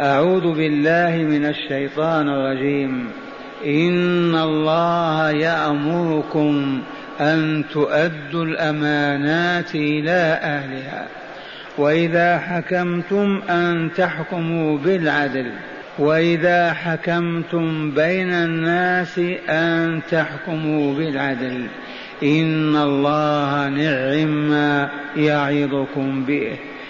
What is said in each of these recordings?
أعوذ بالله من الشيطان الرجيم. إن الله يأمركم أن تؤدوا الأمانات إلى أهلها. وإذا حكمتم أن تحكموا بالعدل. وإذا حكمتم بين الناس أن تحكموا بالعدل. إن الله نعم ما يعظكم به.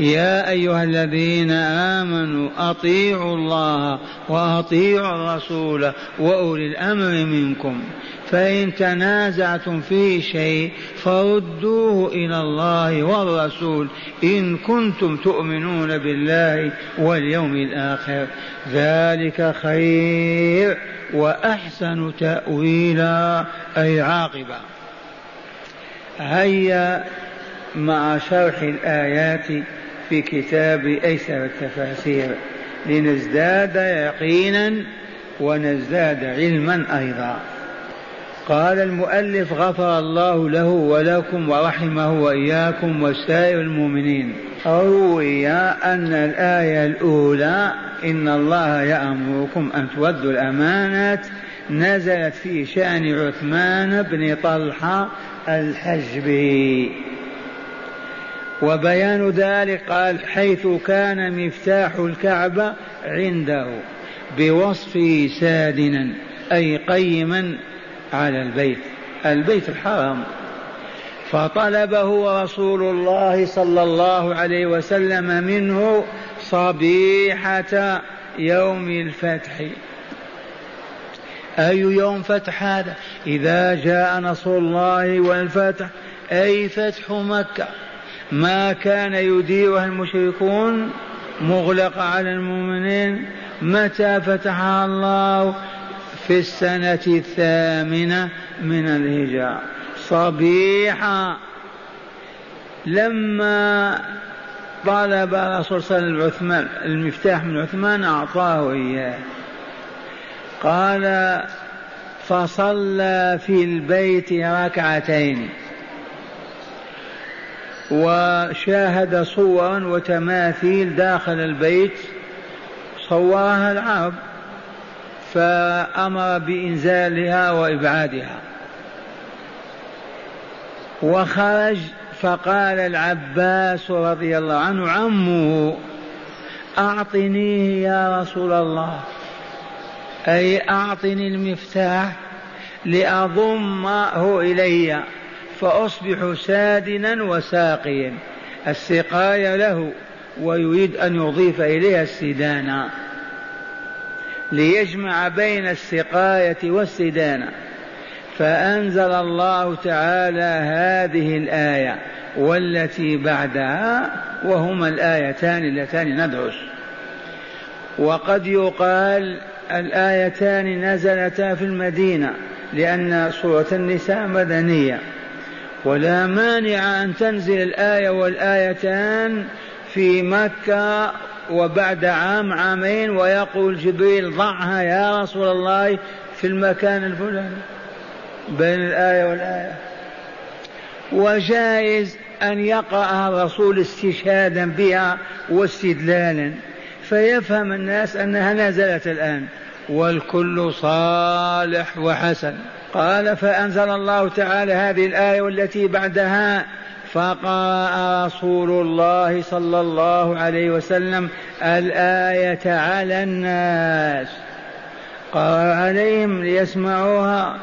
يا أيها الذين آمنوا أطيعوا الله وأطيعوا الرسول وأولي الأمر منكم. فإن تنازعتم في شيء فردوه إلى الله والرسول إن كنتم تؤمنون بالله واليوم الآخر. ذلك خير وأحسن تأويلا أي عاقبة. هيا مع شرح الآيات في كتاب أيسر التفاسير لنزداد يقينا ونزداد علما أيضا. قال المؤلف غفر الله له ولكم ورحمه وإياكم وسائر المؤمنين. روي أن الآية الأولى إن الله يأمركم أن تودوا الأمانات نزلت في شأن عثمان بن طلحة الحجبي. وبيان ذلك قال حيث كان مفتاح الكعبة عنده بوصفه سادنا أي قيما على البيت البيت الحرام. فطلبه رسول الله صلى الله عليه وسلم منه صبيحة يوم الفتح. أي يوم فتح هذا؟ إذا جاء نصر الله والفتح أي فتح مكة؟ ما كان يديرها المشركون مغلقة على المؤمنين متى فتحها الله في السنة الثامنة من الهجرة. صبيحة. لما طلب الرسول صلى الله عليه وسلم المفتاح من عثمان أعطاه إياه. قال فصلى في البيت ركعتين. وشاهد صورا وتماثيل داخل البيت صورها العرب فأمر بإنزالها وإبعادها. وخرج فقال العباس رضي الله عنه عمه أعطنيه يا رسول الله. أي أعطني المفتاح لأضمه إلي. فأصبح سادنا وساقيا. السقاية له ويريد أن يضيف إليها السدانة. ليجمع بين السقاية والسدانة. فأنزل الله تعالى هذه الآية والتي بعدها وهما الآيتان اللتان ندرس. وقد يقال الآيتان نزلتا في المدينة لأن سورة النساء مدنية. ولا مانع أن تنزل الآية والآيتان في مكة وبعد عام عامين ويقول جبريل ضعها يا رسول الله في المكان الفلاني بين الآية والآية. وجائز أن يقرأها الرسول استشهادا بها واستدلالا. فيفهم الناس أنها نزلت الآن. والكل صالح وحسن. قال فأنزل الله تعالى هذه الآية والتي بعدها فقرأ رسول الله صلى الله عليه وسلم الآية على الناس. قرأ عليهم ليسمعوها.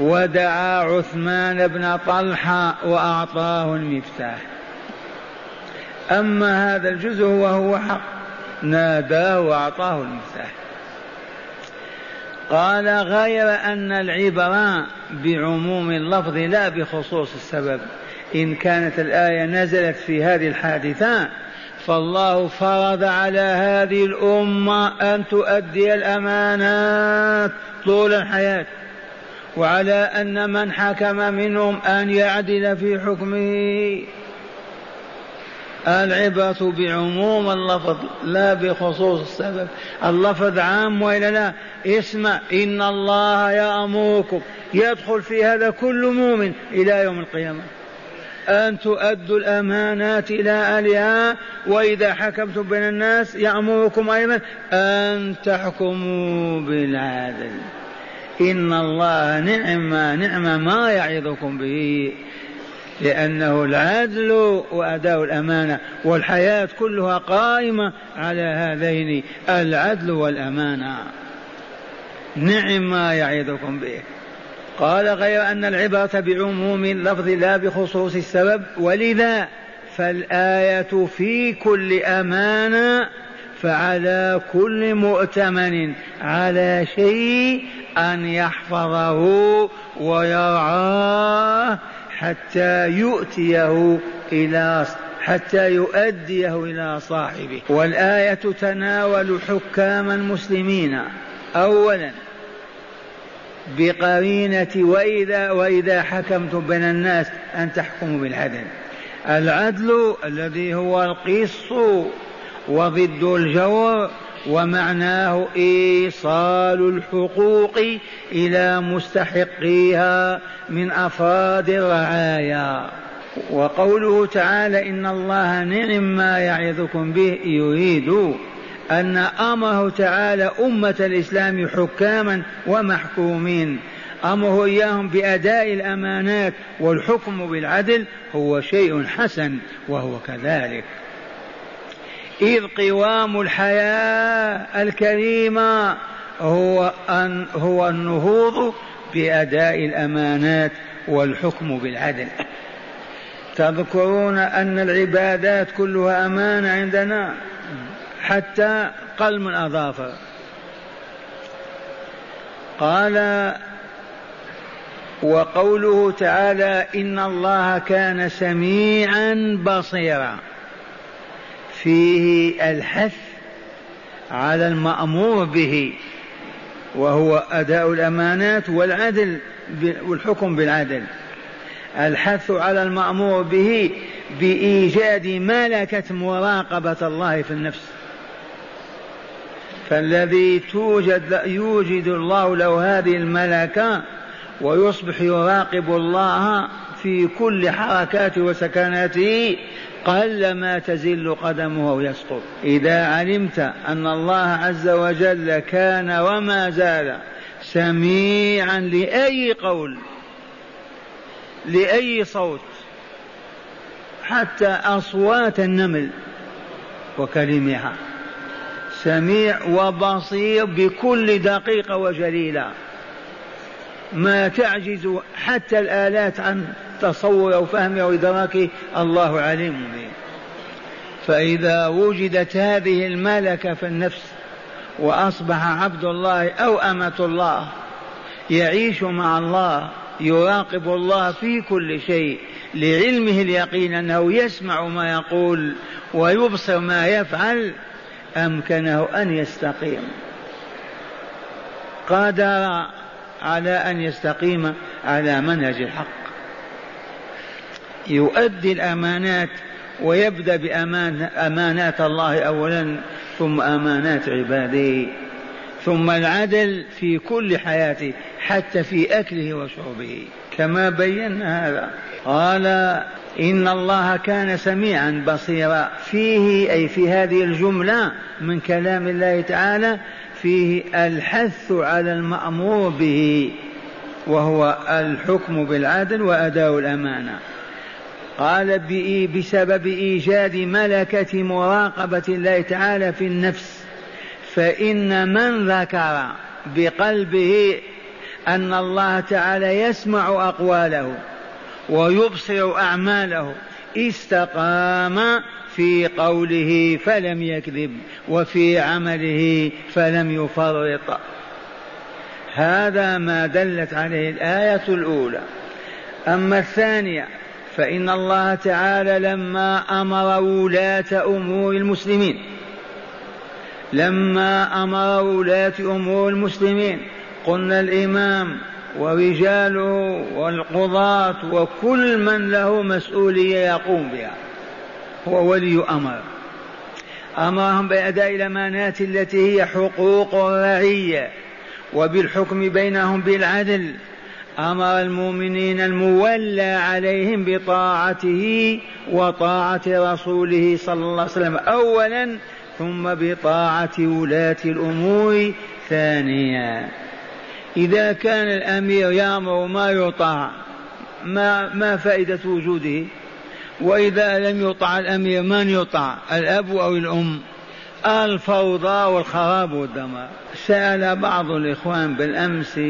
ودعا عثمان بن طلحة وأعطاه المفتاح. أما هذا الجزء وهو حق. ناداه وأعطاه المفتاح. قال غير أن العبرة بعموم اللفظ لا بخصوص السبب. إن كانت الآية نزلت في هذه الحادثة فالله فرض على هذه الأمة أن تؤدي الأمانات طول الحياة وعلى أن من حكم منهم أن يعدل في حكمه. العبرة بعموم اللفظ لا بخصوص السبب. اللفظ عام وإلا لا؟ اسمع إن الله يأمركم. يدخل في هذا كل مؤمن إلى يوم القيامة. أن تؤدوا الأمانات إلى أهلها وإذا حكمتم بين الناس يأمركم أيضا أن تحكموا بالعدل. إن الله نعم نعم ما يعظكم به. لأنه العدل وأداء الأمانة والحياة كلها قائمة على هذين العدل والأمانة. نعم ما يعظكم به. قال غير أن العبرة بعموم اللفظ لا بخصوص السبب ولذا فالآية في كل أمانة فعلى كل مؤتمن على شيء أن يحفظه ويرعاه حتى يؤتيه إلى حتى يؤديه إلى صاحبه. والآية تناول حكام المسلمين. أولا بقرينة وإذا وإذا حكمتم بين الناس أن تحكموا بالعدل. العدل الذي هو القسط وضد الجور ومعناه إيصال الحقوق إلى مستحقيها من أفراد الرعايا. وقوله تعالى إن الله نعم ما يعظكم به يريد أن أمره تعالى أمة الإسلام حكاما ومحكومين. أمره إياهم بأداء الأمانات والحكم بالعدل هو شيء حسن وهو كذلك. إذ قوام الحياة الكريمة هو أن هو النهوض بأداء الأمانات والحكم بالعدل. تذكرون أن العبادات كلها أمانة عندنا حتى قلم الأظافر قال وقوله تعالى إن الله كان سميعا بصيرا. فيه الحث على المأمور به وهو أداء الأمانات والعدل والحكم بالعدل. الحث على المأمور به بإيجاد ملكة مراقبة الله في النفس. فالذي توجد يوجد الله له هذه الملكة ويصبح يراقب الله في كل حركاته وسكناته قل ما تزل قدمه ويسقط إذا علمت أن الله عز وجل كان وما زال سميعا لأي قول لأي صوت حتى أصوات النمل وكلمها سميع وبصير بكل دقيقة وجليلة. ما تعجز حتى الآلات عن تصور أو فهم أو إدراك الله عليم. به فإذا وجدت هذه الملكة في النفس وأصبح عبد الله أو أمة الله يعيش مع الله يراقب الله في كل شيء لعلمه اليقين أنه يسمع ما يقول ويبصر ما يفعل أمكنه أن يستقيم. قدر على أن يستقيم على منهج الحق. يؤدي الأمانات ويبدأ بأمان أمانات الله أولا ثم أمانات عباده ثم العدل في كل حياته حتى في أكله وشربه. كما بينا هذا. قال إن الله كان سميعا بصيرا. فيه أي في هذه الجملة من كلام الله تعالى فيه الحث على المأمور به وهو الحكم بالعدل وأداء الأمانة. قال بسبب إيجاد ملكة مراقبة الله تعالى في النفس. فإن من ذكر بقلبه أن الله تعالى يسمع أقواله ويبصر أعماله استقام في قوله فلم يكذب وفي عمله فلم يفرط. هذا ما دلت عليه الآية الأولى. أما الثانية فإن الله تعالى لما أمر ولاة أمور المسلمين لما أمر ولاة أمور المسلمين قلنا الإمام ورجاله والقضاة وكل من له مسؤولية يقوم بها هو ولي أمر. أمرهم بأداء الأمانات التي هي حقوق الرعية وبالحكم بينهم بالعدل أمر المؤمنين المولى عليهم بطاعته وطاعة رسوله صلى الله عليه وسلم اولا ثم بطاعة ولاة الأمور ثانيا. إذا كان الأمير يأمر ما يطاع ما ما فائدة وجوده؟ وإذا لم يطع الأمير من يطع الأب أو الأم؟ الفوضى والخراب والدمار. سأل بعض الإخوان بالأمس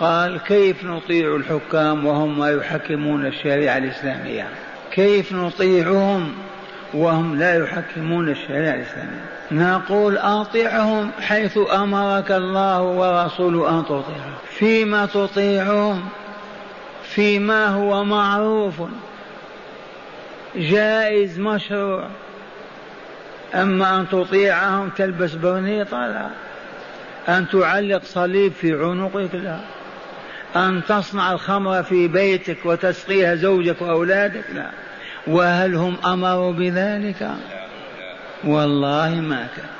قال كيف نطيع الحكام وهم ما يحكمون الشريعة الإسلامية؟ كيف نطيعهم وهم لا يحكمون الشريعة الإسلامية؟ نقول أطيعهم حيث أمرك الله ورسوله أن تطيعهم فيما تطيعهم فيما هو معروف. جائز مشروع. أما أن تطيعهم تلبس برنيطة لا. أن تعلق صليب في عنقك لا. أن تصنع الخمر في بيتك وتسقيها زوجك وأولادك؟ لا. وهل هم أمروا بذلك؟ والله ما كان.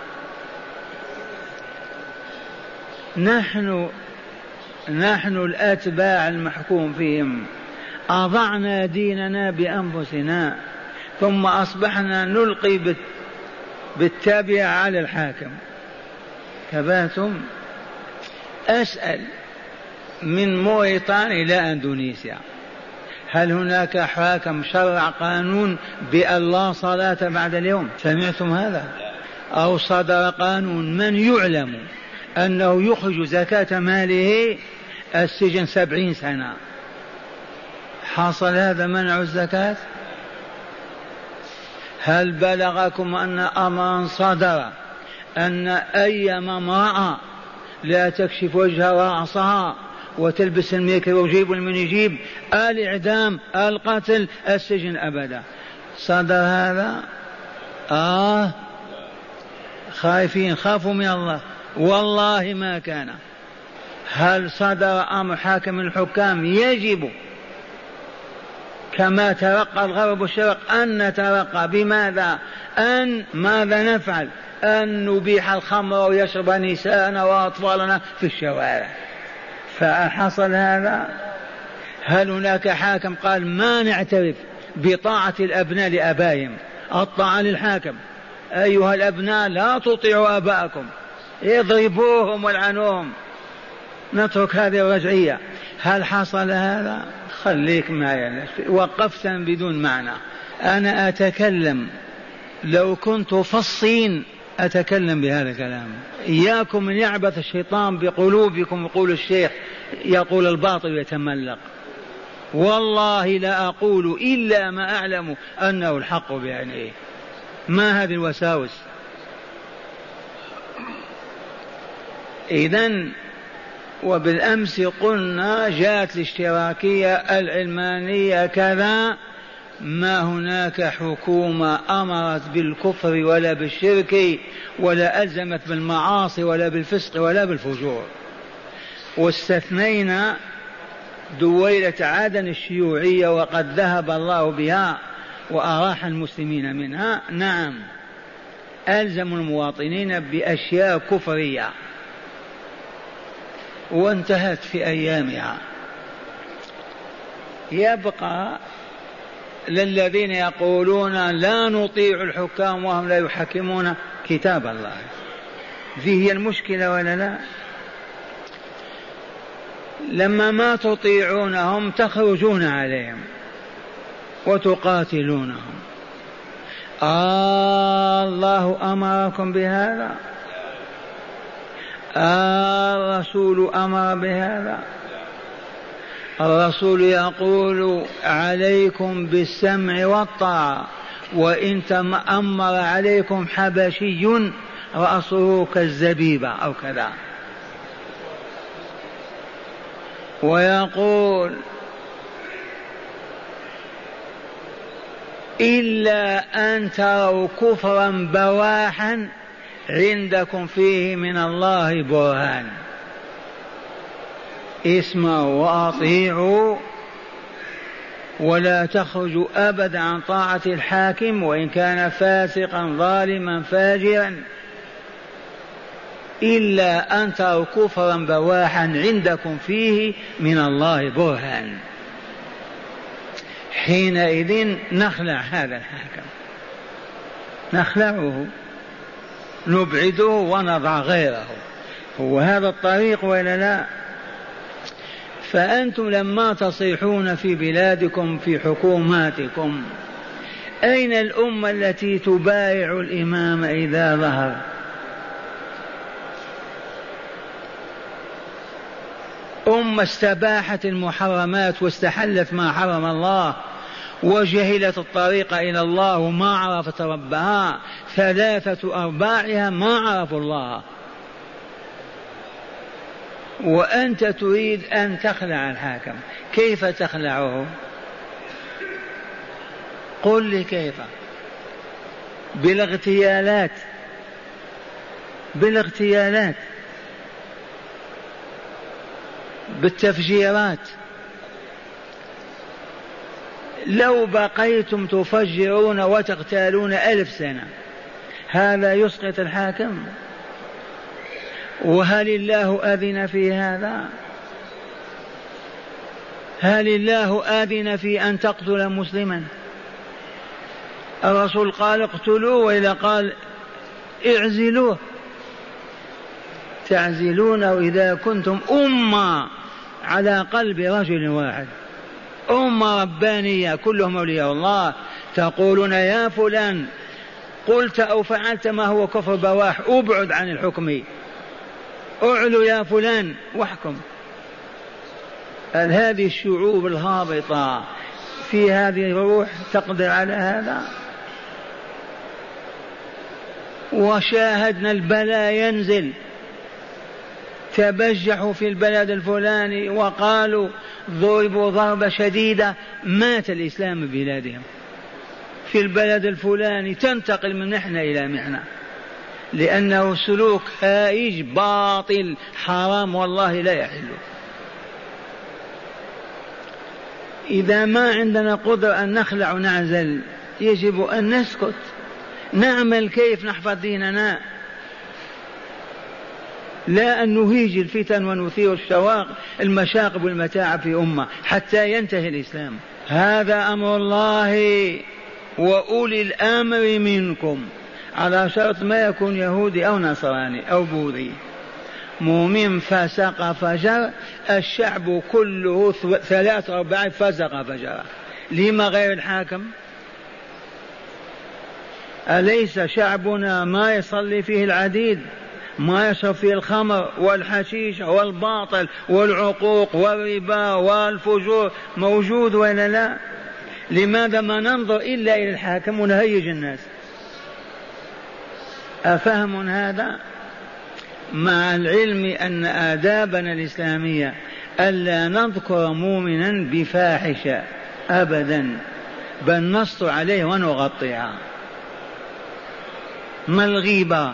نحن نحن الأتباع المحكوم فيهم. أضعنا ديننا بأنفسنا ثم أصبحنا نلقي بالتابع على الحاكم. تباتم أسأل. من موريتانيا إلى أندونيسيا. هل هناك حاكم شرع قانون بأن لا صلاة بعد اليوم؟ سمعتم هذا؟ أو صدر قانون من يعلم أنه يخرج زكاة ماله السجن سبعين سنة؟ حصل هذا منع الزكاة؟ هل بلغكم أن أمرا صدر أن أي امرأة لا تكشف وجه رأسها وتلبس الميكرو وجيب من يجيب الإعدام القتل السجن أبدا. صدر هذا؟ آه. خايفين خافوا من الله. والله ما كان. هل صدر أمر حاكم الحكام؟ يجب. كما ترقى الغرب والشرق أن نترقى. بماذا؟ أن ماذا نفعل؟ أن نبيح الخمر ويشرب نساءنا وأطفالنا في الشوارع. فحصل هذا. هل هناك حاكم قال ما نعترف بطاعة الأبناء لآبائهم؟ الطاعة للحاكم. أيها الأبناء لا تطيعوا آباءكم. اضربوهم والعنوهم. نترك هذه الرجعية. هل حصل هذا؟ خليك معي. وقفت بدون معنى. أنا أتكلم. لو كنت فصين أتكلم بهذا الكلام. إياكم أن يعبث الشيطان بقلوبكم يقول الشيخ يقول الباطل يتملق. والله لا أقول إلا ما أعلم أنه الحق بعينه ما هذه الوساوس؟ إذا وبالأمس قلنا جاءت الاشتراكية العلمانية كذا ما هناك حكومة أمرت بالكفر ولا بالشرك ولا ألزمت بالمعاصي ولا بالفسق ولا بالفجور. واستثنينا دويلة عدن الشيوعية وقد ذهب الله بها وأراح المسلمين منها. نعم ألزم المواطنين بأشياء كفرية. وانتهت في أيامها. يبقى للذين يقولون لا نطيع الحكام وهم لا يحكمون كتاب الله. ذي هي المشكلة ولا لا؟ لما ما تطيعونهم تخرجون عليهم وتقاتلونهم. آه الله أمركم بهذا. آه الرسول أمر بهذا. الرسول يقول عليكم بالسمع والطاعة وإن تأمر عليكم حبشي رأسه كالزبيبة أو كذا. ويقول إلا أن تروا كفرا بواحا عندكم فيه من الله برهان. اسمعوا وأطيعوا ولا تخرجوا أبدا عن طاعة الحاكم وإن كان فاسقا ظالما فاجرا إلا أن تروا كفرا بواحا عندكم فيه من الله برهان. حينئذ نخلع هذا الحاكم. نخلعه. نبعده ونضع غيره. هو هذا الطريق ولا لا؟ فأنتم لما تصيحون في بلادكم في حكوماتكم أين الأمة التي تبايع الإمام إذا ظهر؟ أمة استباحت المحرمات واستحلت ما حرم الله وجهلت الطريق إلى الله وما عرفت ربها ثلاثة أرباعها ما عرفوا الله. وأنت تريد أن تخلع الحاكم. كيف تخلعه؟ قل لي كيف. بالاغتيالات. بالاغتيالات. بالتفجيرات. لو بقيتم تفجرون وتغتالون ألف سنة هذا يسقط الحاكم؟ وهل الله أذن في هذا؟ هل الله آذن في أن تقتل مسلما؟ الرسول قال اقتلوه وإذا قال اعزلوه تعزلونه إذا كنتم أمة على قلب رجل واحد. أمة ربانية كلهم أولياء الله. تقولون يا فلان قلت أو فعلت ما هو كفر بواح أبعد عن الحكم. أعلو يا فلان واحكم. هذه الشعوب الهابطة في هذه الروح تقدر على هذا؟ وشاهدنا البلاء ينزل. تبجحوا في البلد الفلاني وقالوا ضربوا ضربة شديدة مات الإسلام ببلادهم. في البلد الفلاني تنتقل من محنة إلى محنة لأنه سلوك هائج باطل حرام والله لا يحل. إذا ما عندنا قدرة أن نخلع ونعزل يجب أن نسكت. نعمل كيف نحفظ ديننا؟ لا أن نهيج الفتن ونثير الشواق المشاقب والمتاعب في أمة حتى ينتهي الإسلام. هذا أمر الله وأولي الأمر منكم. على شرط ما يكون يهودي أو نصراني أو بوذي. مؤمن فسق فجر الشعب كله ثلاث أرباع فسق فجر لما غير الحاكم؟ أليس شعبنا ما يصلي فيه العديد؟ ما يشرب فيه الخمر والحشيش والباطل والعقوق والربا والفجور موجود ولا لا؟ لماذا ما ننظر إلا إلى الحاكم ونهيج الناس؟ أفهم هذا؟ مع العلم أن آدابنا الإسلامية ألا نذكر مؤمنا بفاحشة أبدا بل نسطر عليه ونغطيها. ما الغيبة؟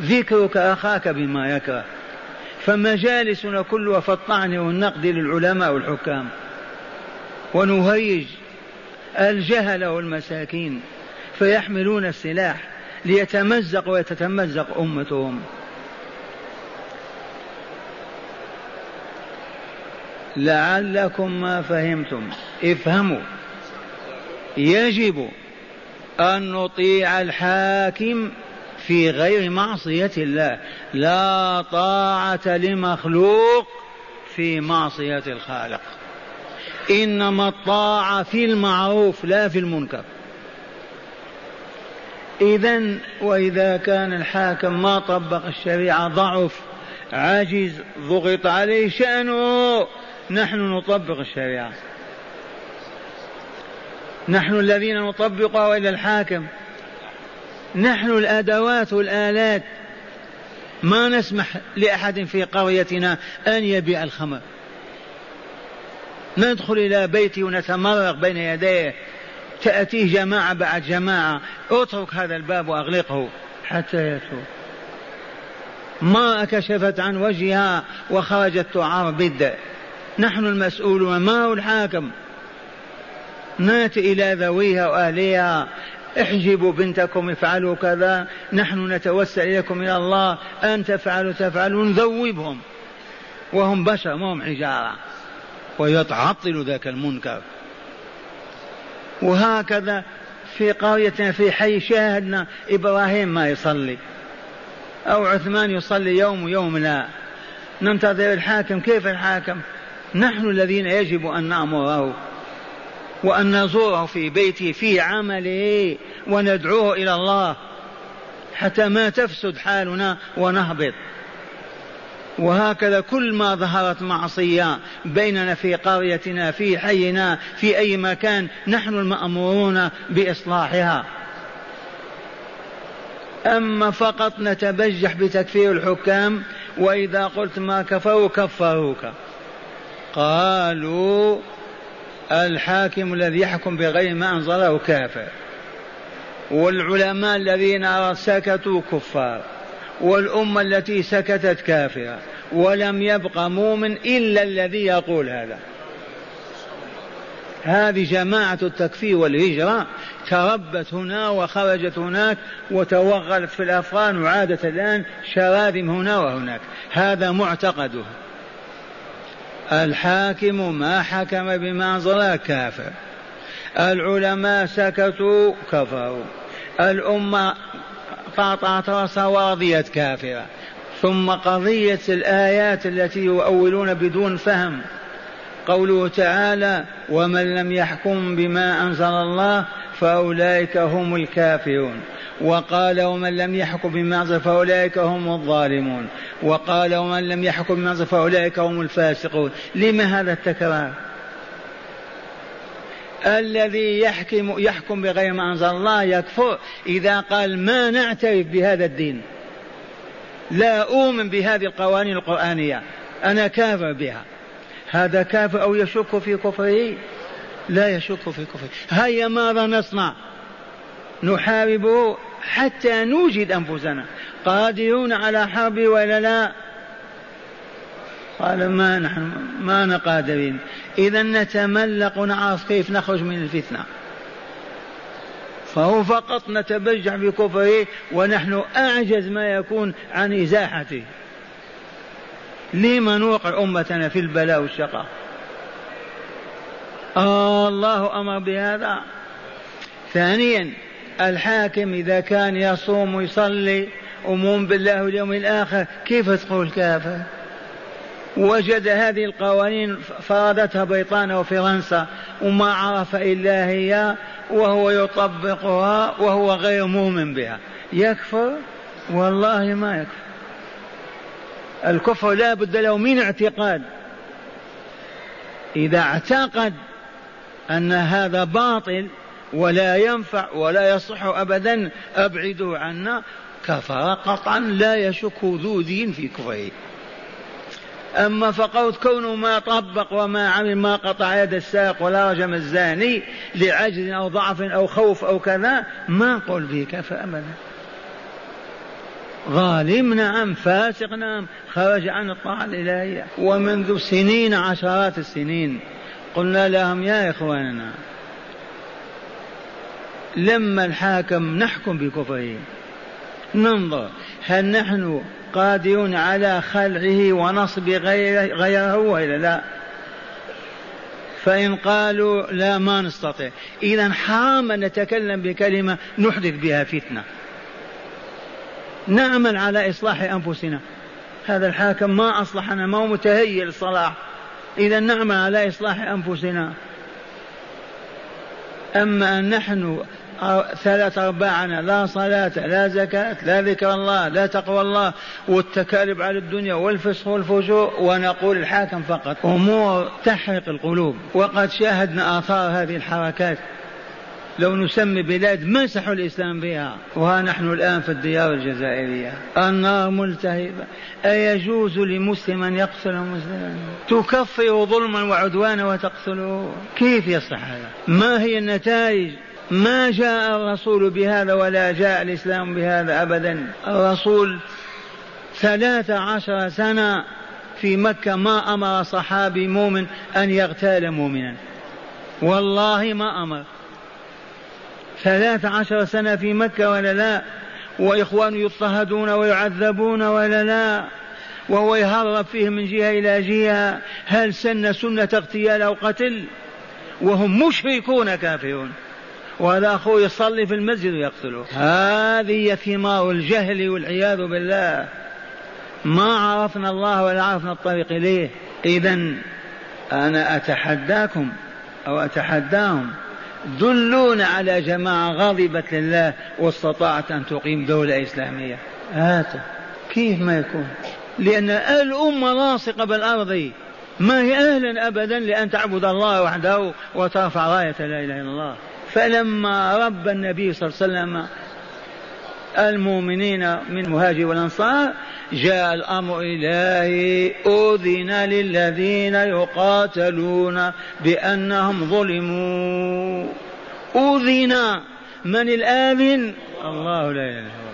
ذكرك أخاك بما يكره. فمجالسنا كلها في الطعن والنقد للعلماء والحكام. ونهيج الجهل والمساكين فيحملون السلاح. ليتمزق ويتتمزق أمتهم. لعلكم ما فهمتم. افهموا. يجب أن نطيع الحاكم في غير معصية الله. لا طاعة لمخلوق في معصية الخالق. إنما الطاعة في المعروف لا في المنكر. اذا وإذا كان الحاكم ما طبق الشريعة ضعف عاجز ضغط عليه شأنه نحن نطبق الشريعة. نحن الذين نطبقها إلى الحاكم. نحن الأدوات والآلات. ما نسمح لأحد في قريتنا أن يبيع الخمر. ندخل إلى بيته ونتمرق بين يديه. تأتيه جماعة بعد جماعة. اترك هذا الباب وأغلقه. حتى يتوب. ما كشفت عن وجهها وخرجت تعار بالدأ نحن المسؤولون. ما هو الحاكم؟ ناتي إلى ذويها وأهلها احجبوا بنتكم افعلوا كذا. نحن نتوسل إليكم إلى الله. أن تفعلوا تفعلوا نذوبهم وهم بشر ما هم حجارة. ويتعطل ذاك المنكر. وهكذا في قريتنا في حي شاهدنا إبراهيم ما يصلي أو عثمان يصلي يوم ويوم لا. ننتظر الحاكم كيف الحاكم؟ نحن الذين يجب أن نأمره وأن نزوره في بيته في عمله وندعوه إلى الله حتى ما تفسد حالنا ونهبط. وهكذا كل ما ظهرت معصية بيننا في قريتنا في حينا في أي مكان نحن المأمورون بإصلاحها. أما فقط نتبجح بتكفير الحكام وإذا قلت ما كفروا كفروك. قالوا الحاكم الذي يحكم بغير ما أنزله كافر والعلماء الذين سكتوا كفار. والأمة التي سكتت كافرة ولم يبق مؤمن إلا الذي يقول هذا. هذه جماعة التكفير والهجرة تربت هنا وخرجت هناك وتوغلت في الأفغان وعادت الآن شراذم هنا وهناك. هذا معتقدها. الحاكم ما حكم بما أنزل كافر. العلماء سكتوا كفروا. الأمة قاطعت رأسها ورضيت كافرة. ثم قضية الآيات التي يؤولون بدون فهم. قوله تعالى ومن لم يحكم بما أنزل الله فأولئك هم الكافرون وقال ومن لم يحكم بما أنزل فأولئك هم الظالمون وقال ومن لم يحكم بما أنزل فأولئك هم الفاسقون لما هذا التكرار؟ الذي يحكم يحكم بغير ما أنزل الله يكفر. إذا قال ما نعترف بهذا الدين لا أؤمن بهذه القوانين القرآنية أنا كافر بها. هذا كافر أو يشك في كفره؟ لا يشك في كفره. هيا ماذا نصنع؟ نحاربه حتى نوجد أنفسنا. قادرون على حرب ولا لا؟ قال ما نحن ما قادرين إذا نتملق ونعرف كيف نخرج من الفتنة؟ فهو فقط نتبجح بكفره ونحن أعجز ما يكون عن إزاحته. لما نوقع أمتنا في البلاء والشقاء؟ آه الله أمر بهذا. ثانيا الحاكم إذا كان يصوم ويصلي ومؤمن بالله واليوم الآخر كيف تقول كافر وجد هذه القوانين فرضتها بريطانيا وفرنسا وما عرف إلا هي وهو يطبقها وهو غير مؤمن بها. يكفر؟ والله ما يكفر. الكفر لا بد له من اعتقاد. إذا اعتقد أن هذا باطل ولا ينفع ولا يصح أبدا أبعدوا عنا كفر قطعا لا يشك ذو دين في كفره. أما فقوت كونه ما طبق وما عمل ما قطع يد الساق ولا رجم الزاني لعجز أو ضعف أو خوف أو كذا ما نقول به كفر أبدا ظالم نعم فاسق نعم خرج عن الطاعة الإلهية. ومنذ سنين عشرات السنين قلنا لهم يا إخواننا لما الحاكم نحكم بكفره ننظر هل نحن قادرون على خلعه ونصب غيره, غيره وإلا لا؟ فإن قالوا لا ما نستطيع. إذا حرام أن نتكلم بكلمة نحدث بها فتنة. نعمل على إصلاح أنفسنا. هذا الحاكم ما أصلحنا ما هو متهيئ للصلاح. إذا نعمل على إصلاح أنفسنا. أما أن نحن ثلاث أرباعنا لا صلاة لا زكاة لا ذكر الله لا تقوى الله والتكالب على الدنيا والفسق والفجور ونقول الحاكم فقط. أمور تحرق القلوب. وقد شاهدنا آثار هذه الحركات. لو نسمي بلاد مسحوا الإسلام بها وها نحن الآن في الديار الجزائرية. النار ملتهبة. أيجوز لمسلم أن يقتل مسلما؟ تكفر ظلما وعدوانا وتقتله. كيف يصح هذا؟ ما هي النتائج؟ ما جاء الرسول بهذا ولا جاء الإسلام بهذا أبدا. الرسول ثلاث عشر سنة في مكة ما أمر صحابي مؤمن أن يغتال مؤمنا. والله ما أمر. ثلاث عشر سنة في مكة ولا لا؟ وإخوان يضطهدون ويعذبون ولا لا؟ وهو يهرب فيه من جهة إلى جهة؟ هل سن سنة اغتيال أو قتل؟ وهم مشركون كافرون. وهذا أخوه يصلي في المسجد ويقتله. هذه ثمار الجهل والعياذ بالله. ما عرفنا الله ولا عرفنا الطريق إليه. إذا أنا أتحداكم أو أتحداهم. دلونا على جماعة غضبت لله واستطاعت أن تقيم دولة إسلامية. هات كيف ما يكون؟ لأن الأمة لاصقة بالأرض. ما هي أهلا أبدا لأن تعبد الله وحده وترفع راية لا إله إلا الله. فلما رب النبي صلى الله عليه وسلم المؤمنين من المهاجر والأنصار جاء الأمر إلهي أذن للذين يقاتلون بأنهم ظلموا. أذن! من الآذن؟ الله لا إله إلا هو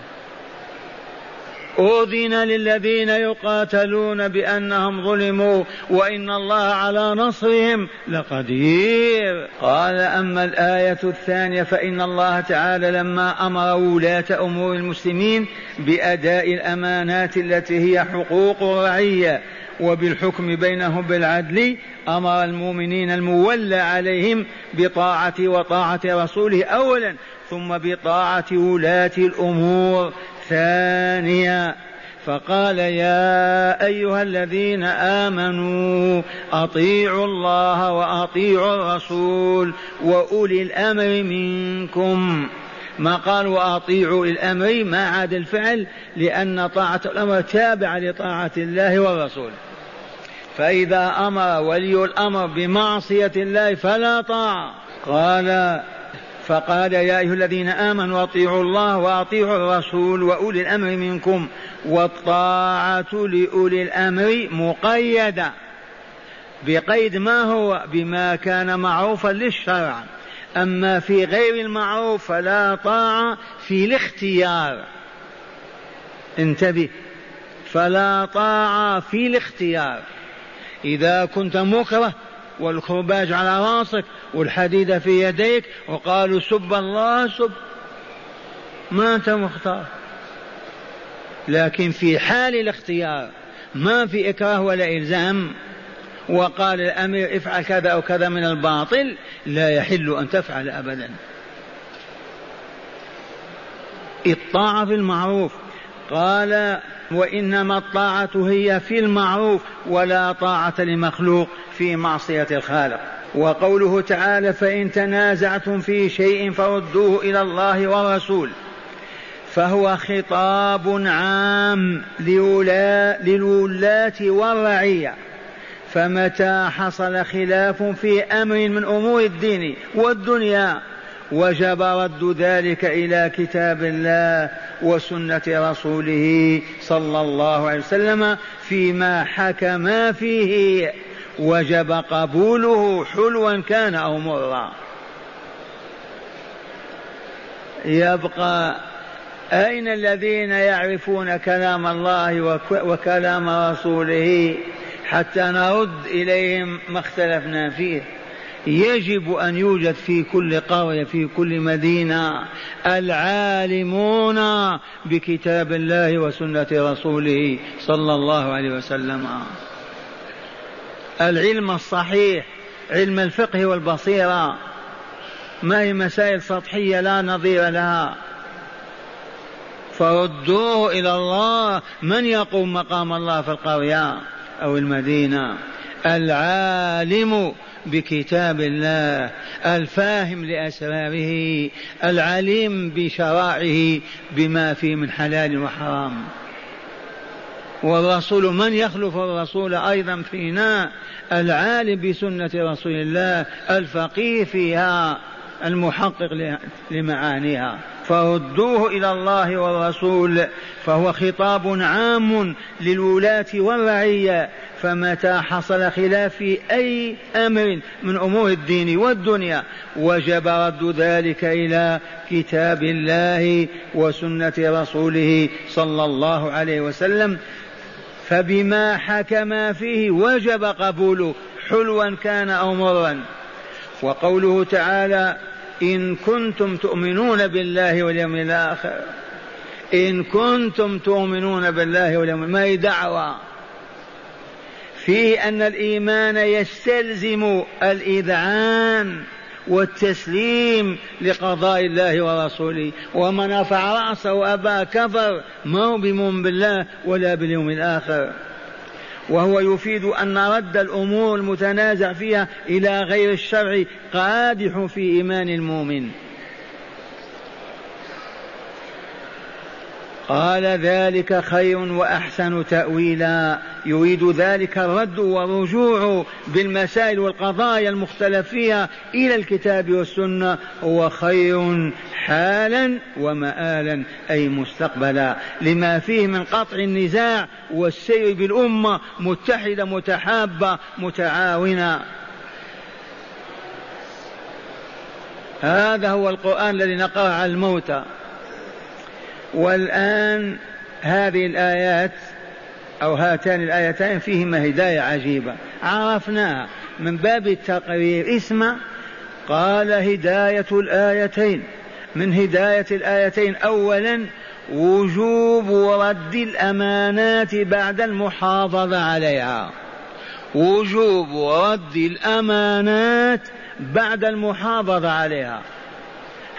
أذن للذين يقاتلون بأنهم ظلموا وإن الله على نصرهم لقدير. قال أما الآية الثانية فإن الله تعالى لما أمر ولاة أمور المسلمين بأداء الأمانات التي هي حقوق الرعية وبالحكم بينهم بالعدل أمر المؤمنين المولى عليهم بطاعة وطاعة رسوله اولا ثم بطاعة ولاة الأمور. ثانيا فقال يا أيها الذين آمنوا أطيعوا الله وأطيعوا الرسول وأولي الأمر منكم. ما قال واطيعوا الأمر ما عاد الفعل لأن طاعة الأمر تابعة لطاعة الله والرسول. فإذا أمر ولي الأمر بمعصية الله فلا طاعة. قال فقال يا أيها الذين آمنوا أطيعوا الله وأطيعوا الرسول وأولي الأمر منكم والطاعة لأولي الأمر مقيدة بقيد ما هو بما كان معروفا للشرع. أما في غير المعروف فلا طاعة في الاختيار. انتبه. فلا طاعة في الاختيار. إذا كنت مكره والكرباج على رأسك والحديدة في يديك وقالوا سب الله سب. ما أنت مختار. لكن في حال الاختيار ما في إكراه ولا إلزام. وقال الأمير افعل كذا أو كذا من الباطل لا يحل أن تفعل أبدا. الطاعة في المعروف. قال وإنما الطاعة هي في المعروف ولا طاعة لمخلوق في معصية الخالق. وقوله تعالى فإن تنازعتم في شيء فردوه إلى الله والرسول فهو خطاب عام للولاة والرعية. فمتى حصل خلاف في أمر من أمور الدين والدنيا وجب رد ذلك إلى كتاب الله وسنة رسوله صلى الله عليه وسلم فيما حكما فيه وجب قبوله حلوا كان أو مرا. يبقى أين الذين يعرفون كلام الله وكلام رسوله حتى نرد إليهم ما اختلفنا فيه؟ يجب أن يوجد في كل قرية في كل مدينة العالمون بكتاب الله وسنة رسوله صلى الله عليه وسلم. العلم الصحيح علم الفقه والبصيرة. ما هي مسائل سطحية لا نظير لها. فردوه إلى الله. من يقوم مقام الله في القرية أو المدينة؟ العالم بكتاب الله الفاهم لأسراره العليم بشرائعه بما فيه من حلال وحرام. والرسول من يخلف الرسول أيضا فينا؟ العالم بسنة رسول الله الفقيه فيها المحقق لمعانيها. فردوه إلى الله والرسول فهو خطاب عام للولاة والرعية. فمتى حصل خلاف في أي أمر من أمور الدين والدنيا وجب رد ذلك إلى كتاب الله وسنة رسوله صلى الله عليه وسلم. فبما حكم فيه وجب قبوله حلوا كان أو مرا وقوله تعالى إن كنتم تؤمنون بالله واليوم الآخر. إن كنتم تؤمنون بالله واليوم ما هي دعوة؟ فيه أن الإيمان يستلزم الإذعان. والتسليم لقضاء الله ورسوله. ومن رفع رأسه أبا كفر ما هو بمؤمن بالله ولا باليوم الآخر. وهو يفيد أن رد الأمور المتنازع فيها إلى غير الشرع قادح في إيمان المؤمن. قال ذلك خير وأحسن تأويلا. يريد ذلك الرد والرجوع بالمسائل والقضايا المختلف فيها إلى الكتاب والسنة. هو خير حالا ومآلا أي مستقبلا. لما فيه من قطع النزاع والسير بالأمة متحدة متحابة متعاونة. هذا هو القرآن الذي نقرأه على الموتى. والآن هذه الآيات أو هاتان الآيتان فيهما هداية عجيبة. عرفناها من باب التقرير اسمع قال هداية الآيتين. من هداية الآيتين أولا وجوب رد الأمانات بعد المحافظة عليها. وجوب رد الأمانات بعد المحافظة عليها.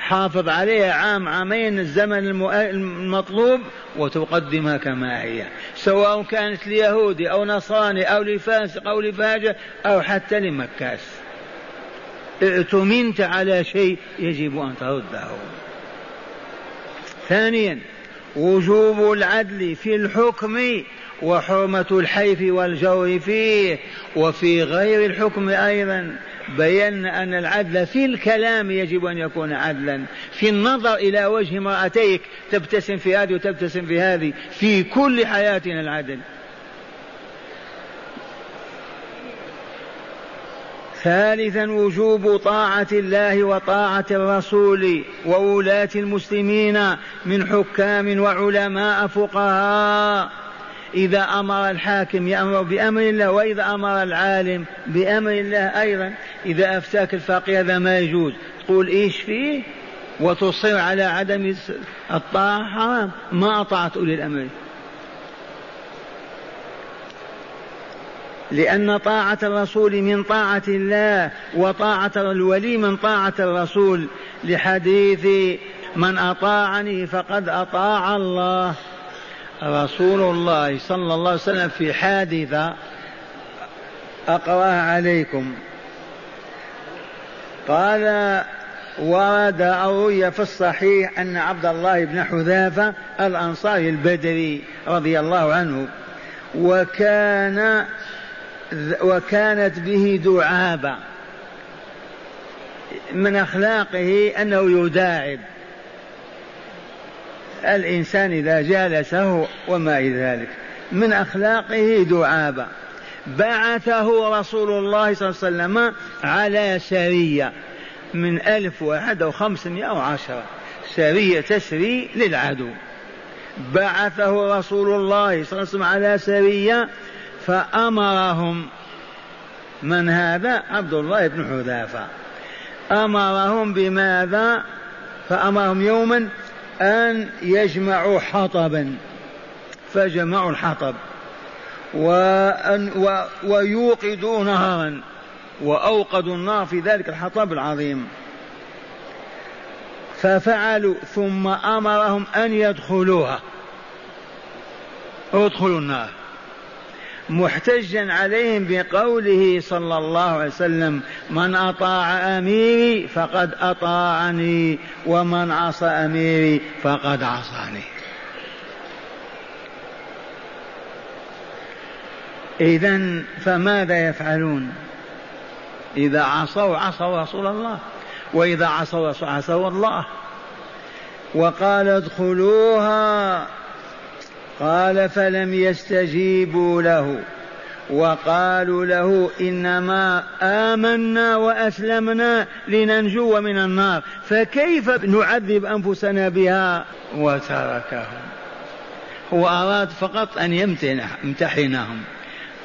حافظ عليها عام عامين الزمن المطلوب وتقدمها كما هي. سواء كانت ليهودي أو نصراني أو لفاسق أو لفاجر أو حتى لمكاس. ائتمنت على شيء يجب أن ترده. ثانيا وجوب العدل في الحكم وحرمة الحيف والجور فيه. وفي غير الحكم أيضا بينا أن العدل في الكلام يجب أن يكون عدلا. في النظر إلى وجه امرأتيك تبتسم في هذه وتبتسم في هذه. في كل حياتنا العدل. ثالثا وجوب طاعة الله وطاعة الرسول وولاة المسلمين من حكام وعلماء فقهاء. إذا أمر الحاكم يأمر بأمر الله وإذا أمر العالم بأمر الله أيضا إذا أفتاك الفقيه هذا ما يجوز. تقول إيش فيه؟ وتصر على عدم الطاعة حرام. ما أطعت أولي الأمر. لأن طاعة الرسول من طاعة الله وطاعة الولي من طاعة الرسول. لحديث من أطاعني فقد أطاع الله. رسول الله صلى الله عليه وسلم في حادثة أقرأها عليكم. قال ورد أو روي في الصحيح أن عبد الله بن حذافة الأنصاري البدري رضي الله عنه وكان وكانت به دعابة من أخلاقه أنه يداعب. الإنسان إذا جالسه وما إلى ذلك من أخلاقه دعابة. بعثه رسول الله صلى الله عليه وسلم على سرية من ألف واحد أو خمسمائة أو عشرة. سرية تسري للعدو. بعثه رسول الله صلى الله عليه وسلم على سرية فأمرهم. من هذا؟ عبد الله بن حذافة. أمرهم بماذا؟ فأمرهم يوما أن يجمعوا حطبا فجمعوا الحطب وأن و ويوقدوا نهرا وأوقدوا النار في ذلك الحطب العظيم. ففعلوا ثم أمرهم أن يدخلوها. ادخلوا النار. محتجا عليهم بقوله صلى الله عليه وسلم من أطاع أميري فقد أطاعني ومن عصى أميري فقد عصاني. اذا فماذا يفعلون؟ إذا عصوا عصوا رسول الله. وإذا عصوا عصوا الله. وقال ادخلوها قال فلم يستجيبوا له. وقالوا له إنما آمنا وأسلمنا لننجو من النار فكيف نعذب أنفسنا بها؟ وتركهم. هو أراد فقط أن يمتحنهم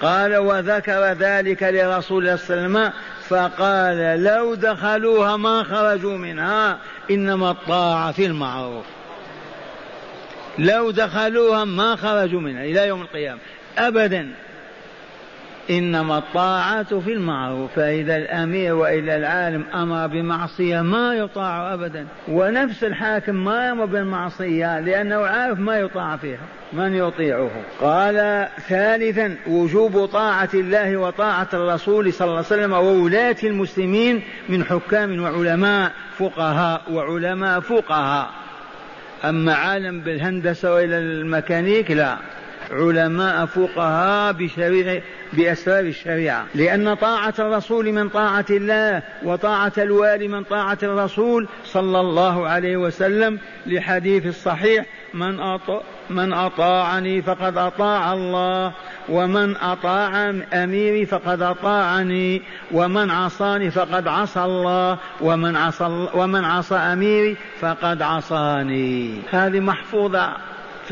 قال وذكر ذلك لرسول الله صلى الله عليه وسلم فقال لو دخلوها ما خرجوا منها إنما الطاعة في المعروف. لو دخلوها ما خرجوا منها إلى يوم القيامة. أبدا. إنما الطاعة في المعروف. فإذا الأمير وإلا العالم أمر بمعصية ما يطاع أبدا. ونفس الحاكم ما يأمر بالمعصية لأنه عارف ما يطاع فيها. من يطيعه؟ قال ثالثا وجوب طاعة الله وطاعة الرسول صلى الله عليه وسلم وولاة المسلمين من حكام وعلماء فقهاء وعلماء فقهاء. أما عالم بالهندسة وإلى الميكانيك لا. علماء فقهاء بشريعة بأسرار الشريعة. لأن طاعة الرسول من طاعة الله وطاعة الوالي من طاعة الرسول صلى الله عليه وسلم لحديث الصحيح من أطاع من أطاعني فقد أطاع الله ومن أطاع أميري فقد أطاعني ومن عصاني فقد عصى الله ومن عصى ومن عصى أميري فقد عصاني. هذه محفوظة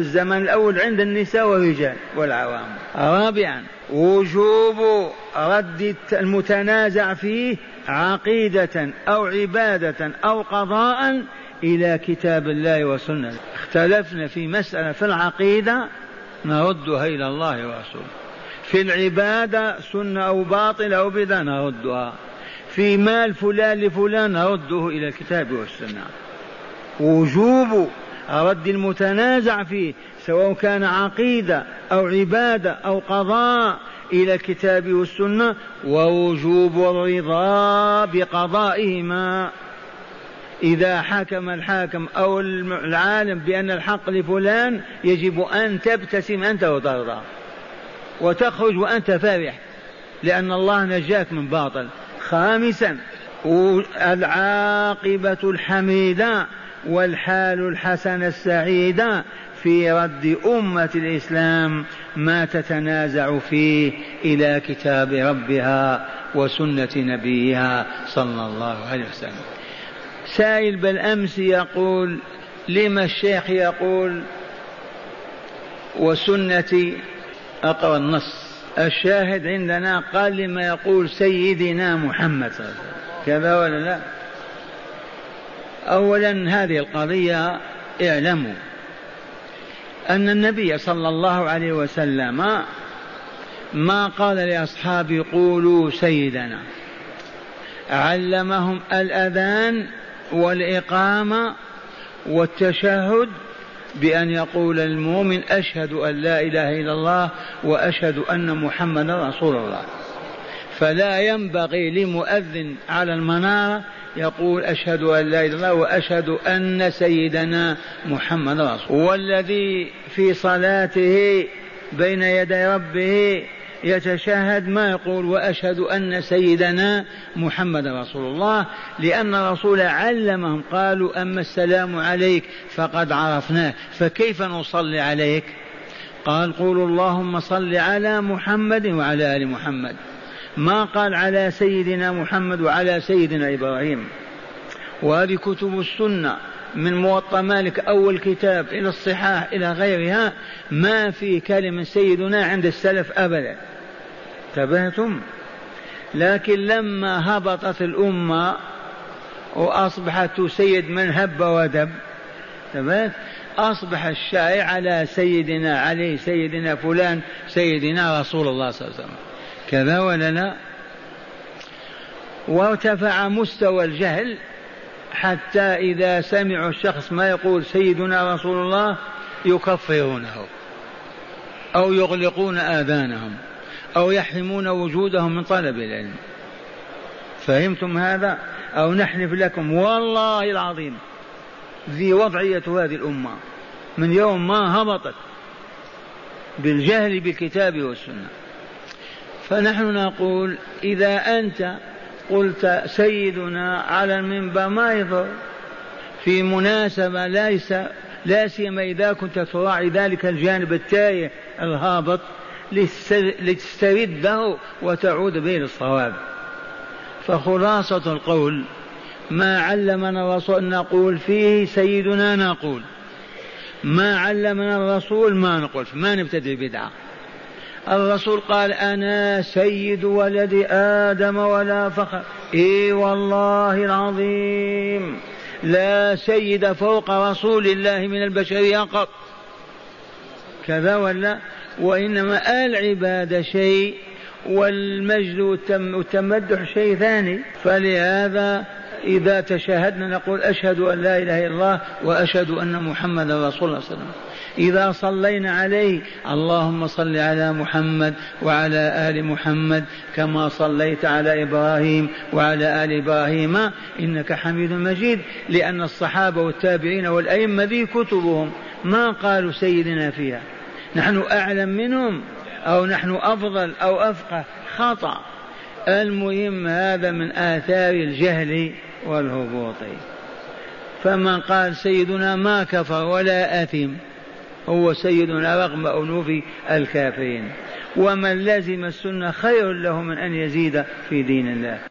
في الزمن الأول عند النساء والرجال والعوام. رابعا وجوب رد المتنازع فيه عقيدة أو عبادة أو قضاء إلى كتاب الله وسنة. اختلفنا في مسألة في العقيدة نردها إلى الله ورسوله. في العبادة سنة أو باطل أو بدعة نردها. في مال فلان لفلان نرده إلى الكتاب والسنة. وجوب رد المتنازع فيه سواء كان عقيدة أو عبادة أو قضاء إلى الكتاب والسنة ووجوب الرضا بقضائهما. إذا حكم الحاكم أو العالم بأن الحق لفلان يجب أن تبتسم أنت وترضى وتخرج وأنت فرح لأن الله نجاك من باطل. خامسا العاقبة الحميدة. والحال الحسنة السعيدة في رد أمة الإسلام ما تتنازع فيه إلى كتاب ربها وسنة نبيها صلى الله عليه وسلم. سائل بالأمس يقول لما الشيخ يقول وسنتي أقرأ النص؟ الشاهد عندنا قال لما يقول سيدنا محمد صلى الله عليه وسلم. كذا ولا لا؟ أولا هذه القضية اعلموا أن النبي صلى الله عليه وسلم ما قال لأصحابه قولوا سيدنا. علمهم الأذان والإقامة والتشهد بأن يقول المؤمن أشهد أن لا إله إلا الله وأشهد أن محمدا رسول الله. فلا ينبغي لمؤذن على المنارة يقول أشهد أن لا إله إلا الله وأشهد أن سيدنا محمد رسول والذي في صلاته بين يدي ربه يتشهد ما يقول وأشهد أن سيدنا محمد رسول الله لأن الرسول علمهم قالوا أما السلام عليك فقد عرفناه فكيف نصلي عليك؟ قال قولوا اللهم صل على محمد وعلى آل محمد. ما قال على سيدنا محمد وعلى سيدنا إبراهيم. وهذه كتب السنة من موطأ مالك أول كتاب إلى الصحاح إلى غيرها ما في كلمة سيدنا عند السلف أبدا. انتبهتم؟ لكن لما هبطت الأمة وأصبحت تسيد من هب ودب تمام أصبح الشائع على سيدنا علي سيدنا فلان سيدنا رسول الله صلى الله عليه وسلم. كذا ولا لا وارتفع مستوى الجهل حتى إذا سمعوا الشخص ما يقول سيدنا رسول الله يكفرونه أو يغلقون آذانهم أو يحرمون وجودهم من طلب العلم. فهمتم هذا؟ أو نحلف لكم والله العظيم ذي وضعية هذه الأمة. من يوم ما هبطت بالجهل بالكتاب والسنة. فنحن نقول إذا أنت قلت سيدنا على المنبر ما يضر؟ في مناسبة ليس لا سيما إذا كنت تراعي ذلك الجانب التايه الهابط لتسترده وتعود به للصواب. فخلاصة القول ما علمنا الرسول نقول فيه سيدنا نقول. ما علمنا الرسول ما نقول ما نبتدئ بدعة. الرسول قال أنا سيد ولد آدم ولا فخر. إي والله العظيم. لا سيد فوق رسول الله من البشرية قط. كذا ولا؟ وإنما العبادة شيء والمجد والتمدح شيء ثاني. فلهذا إذا تشاهدنا نقول أشهد أن لا إله إلا الله وأشهد أن محمدا رسول الله صلى الله عليه وسلم. إذا صلينا عليه اللهم صل على محمد وعلى آل محمد كما صليت على إبراهيم وعلى آل إبراهيم. إنك حميد مجيد. لأن الصحابة والتابعين والأئمة ذي كتبهم ما قالوا سيدنا فيها. نحن أعلم منهم أو نحن أفضل أو أفقه. خطأ. المهم هذا من آثار الجهل والهبوط. فمن قال سيدنا ما كفر ولا أثم هو سيدنا رغم أنوف الكافرين. ومن لزم السنة خير له من أن يزيد في دين الله.